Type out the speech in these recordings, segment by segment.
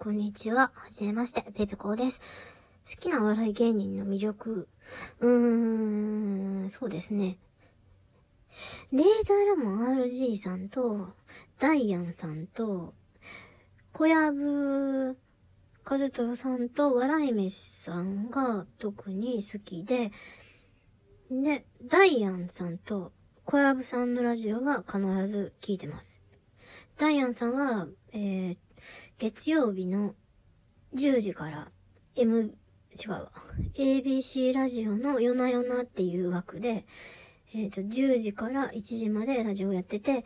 こんにちは。はじめまして、ペペコです。好きな笑い芸人の魅力。うーん、そうですね。レーザーラモン RG さんと、ダイアンさんと、小籔和豊さんと、笑い飯さんが特に好きで、で、ダイアンさんと小籔さんのラジオは必ず聞いてます。ダイアンさんは、えー、月曜日の10時から M、違うわ。ABC ラジオの夜な夜なっていう枠で、えっ、ー、と、10時から1時までラジオやってて、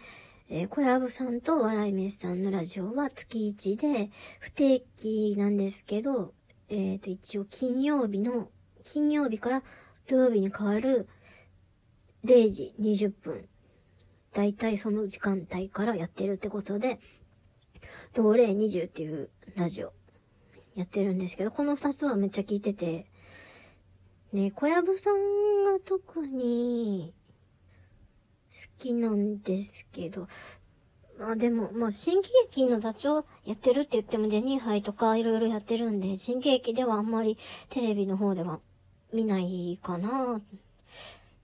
えー、小籔さんと笑い飯さんのラジオは月1で、不定期なんですけど、えっ、ー、と、一応金曜日の、金曜日から土曜日に変わる0時20分。だいたいその時間帯からやってるってことで、同例20っていうラジオやってるんですけど、この二つはめっちゃ聞いてて、ね、小籔さんが特に好きなんですけど、まあでも、まあ新喜劇の座長やってるって言ってもジェニーハイとかいろいろやってるんで、新喜劇ではあんまりテレビの方では見ないかな。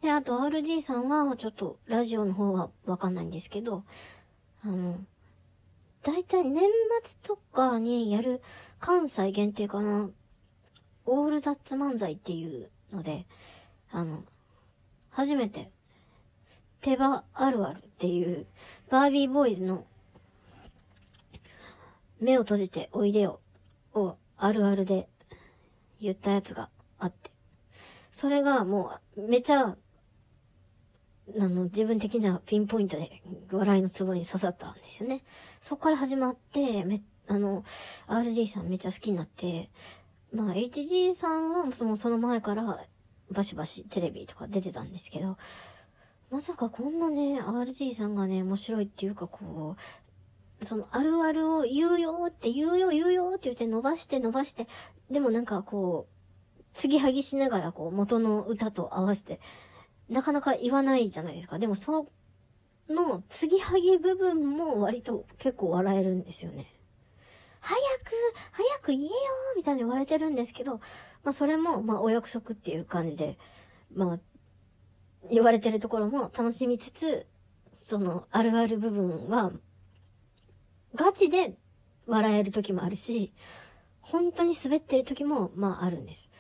で、あと RG さんはちょっとラジオの方はわかんないんですけど、あの、だいたい年末とかにやる関西限定かな、オールザッツ漫才っていうので、あの、初めて、手羽あるあるっていう、バービーボーイズの、目を閉じておいでよ、をあるあるで言ったやつがあって、それがもう、めちゃあの、自分的なピンポイントで笑いのツボに刺さったんですよね。そこから始まって、め、あの、RG さんめっちゃ好きになって、まあ、HG さんはそのその前からバシバシテレビとか出てたんですけど、まさかこんなね、RG さんがね、面白いっていうかこう、そのあるあるを言うよって言うよ言うよって言って伸ばして伸ばして、でもなんかこう、継ぎはぎしながらこう元の歌と合わせて、なかなか言わないじゃないですか。でもその継ぎはぎ部分も割と結構笑えるんですよね。早く、早く言えよみたいに言われてるんですけど、まあそれも、まあお約束っていう感じで、まあ、言われてるところも楽しみつつ、そのあるある部分は、ガチで笑える時もあるし、本当に滑ってる時も、まああるんです。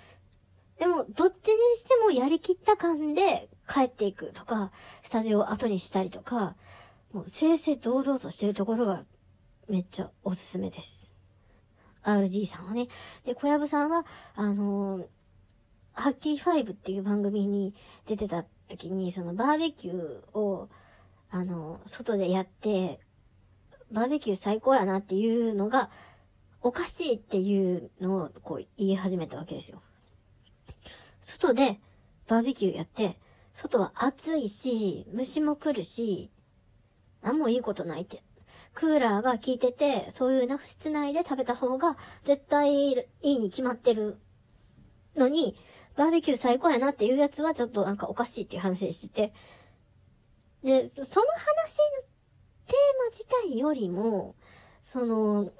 でも、どっちにしてもやりきった感で帰っていくとか、スタジオを後にしたりとか、もう正々堂々としてるところがめっちゃおすすめです。RG さんはね。で、小籔さんは、あのー、ハッキーファイブっていう番組に出てた時に、そのバーベキューを、あのー、外でやって、バーベキュー最高やなっていうのが、おかしいっていうのをこう言い始めたわけですよ。外でバーベキューやって、外は暑いし、虫も来るし、何もいいことないって。クーラーが効いてて、そういうな室内で食べた方が絶対いいに決まってるのに、バーベキュー最高やなっていうやつはちょっとなんかおかしいっていう話してて、で、その話のテーマ自体よりも、その、なんて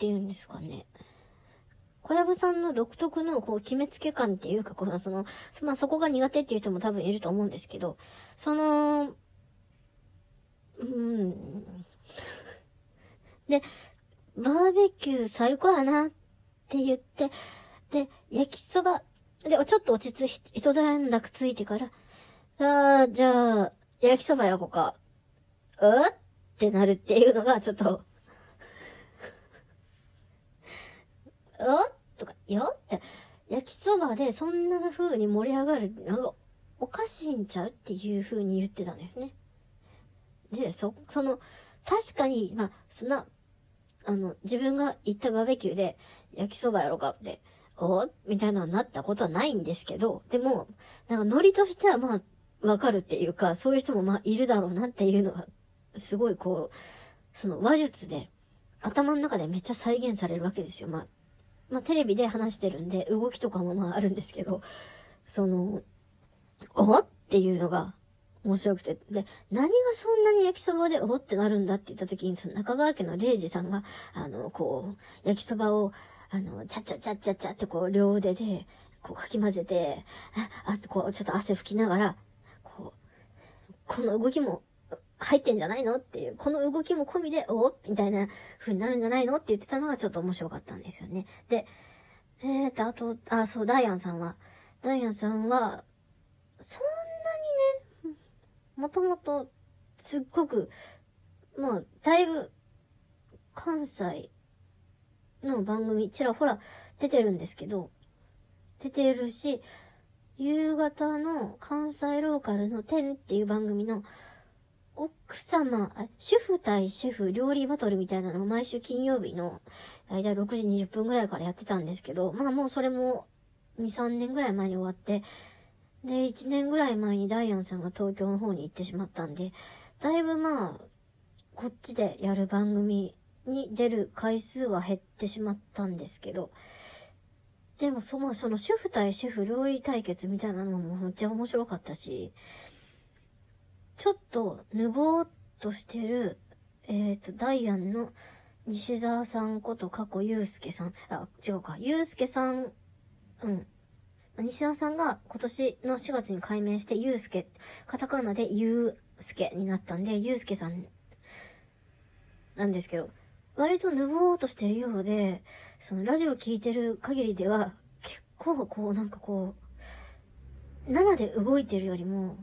言うんですかね。小籔さんの独特のこう決めつけ感っていうか、このその、まあ、そこが苦手っていう人も多分いると思うんですけど、その、うん。で、バーベキュー最高やなって言って、で、焼きそば、で、ちょっと落ち着い、一段落ついてから、ああ、じゃあ、焼きそば焼こうか。うってなるっていうのが、ちょっとおとか、よ？って、焼きそばでそんな風に盛り上がる、なんか、おかしいんちゃうっていう風に言ってたんですね。で、そ、その、確かに、まあ、そんな、あの、自分が行ったバーベキューで、焼きそばやろうかって、お？みたいなのになったことはないんですけど、でも、なんかノリとしてはまあ、わかるっていうか、そういう人もまあ、いるだろうなっていうのが、すごいこう、その話術で、頭の中でめっちゃ再現されるわけですよ。まあ、まあ、テレビで話してるんで、動きとかもまああるんですけど、その、おっていうのが、面白くて。で、何がそんなに焼きそばでおってなるんだって言った時に、その中川家の礼二さんが、あの、こう、焼きそばを、あの、ちゃっちゃちゃっちゃっちゃってこう、両腕で、こう、かき混ぜて、あ、こう、ちょっと汗拭きながら、こう、この動きも入ってんじゃないのっていう、この動きも込みで、おみたいな風になるんじゃないのって言ってたのがちょっと面白かったんですよね。で、えーと、あと、あ、そう、ダイアンさんは、ダイアンさんは、そんなにね、もともと、すっごく、まあ、だいぶ、関西の番組、ちらほら出てるんですけど、出てるし、夕方の関西ローカルの天っていう番組の奥様、主婦対シェフ料理バトルみたいなのを毎週金曜日の、だいたい6時20分ぐらいからやってたんですけど、まあもうそれも2、3年ぐらい前に終わって、で、1年ぐらい前にダイアンさんが東京の方に行ってしまったんで、だいぶまあ、こっちでやる番組に出る回数は減ってしまったんですけど、でもそ、まあその主婦対シェフ料理対決みたいなのもめっちゃ面白かったし、ちょっと、ぬぼーっとしてる、えっ、ー、と、ダイアンの西沢さんこと過去ゆうすけさん。あ、違うか。ゆうすけさん、うん。西沢さんが今年の4月に改名してゆうすけ、カタカナでゆうすけになったんで、ゆうすけさんなんですけど、割とぬぼーっとしてるようで、そのラジオ聞いてる限りでは、結構こうなんかこう、生で動いてるよりも、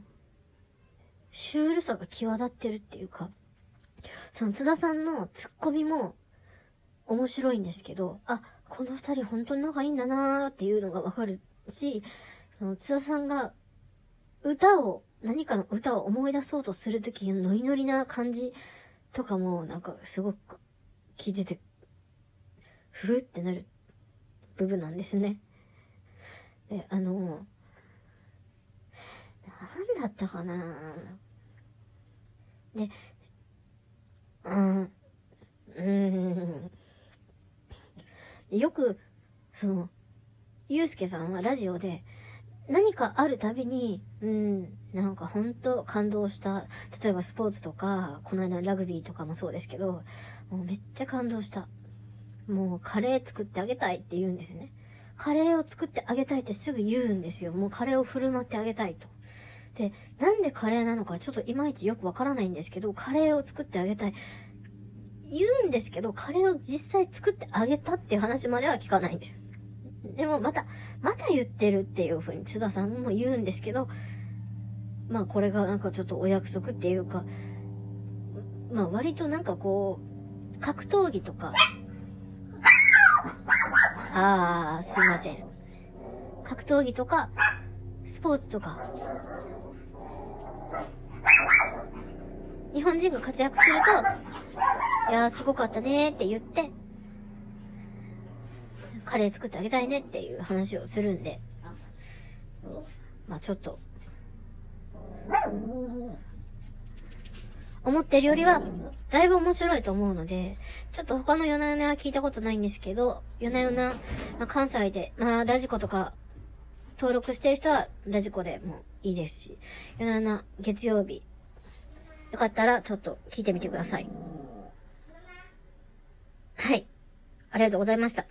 シュールさが際立ってるっていうか、その津田さんのツッコミも面白いんですけど、あ、この二人本当に仲いいんだなーっていうのがわかるし、その津田さんが歌を、何かの歌を思い出そうとするときのノリノリな感じとかもなんかすごく聞いてて、ふふってなる部分なんですね。で、あの、なんだったかなで、うん、うん。よく、その、ゆうすけさんはラジオで、何かあるたびに、うん、なんかほんと感動した。例えばスポーツとか、この間ラグビーとかもそうですけど、もうめっちゃ感動した。もうカレー作ってあげたいって言うんですよね。カレーを作ってあげたいってすぐ言うんですよ。もうカレーを振る舞ってあげたいと。で、なんでカレーなのかちょっといまいちよくわからないんですけど、カレーを作ってあげたい。言うんですけど、カレーを実際作ってあげたっていう話までは聞かないんです。でもまた、また言ってるっていう風に津田さんも言うんですけど、まあこれがなんかちょっとお約束っていうか、まあ割となんかこう、格闘技とか、ああ、すいません。格闘技とか、スポーツとか、日本人が活躍すると、いやーすごかったねーって言って、カレー作ってあげたいねっていう話をするんで、まあちょっと、思ってるよりは、だいぶ面白いと思うので、ちょっと他の夜な夜なは聞いたことないんですけど、夜な夜な、まあ、関西で、まあラジコとか登録してる人はラジコでもいいですし、夜な夜な月曜日、よかったらちょっと聞いてみてください。はい。ありがとうございました。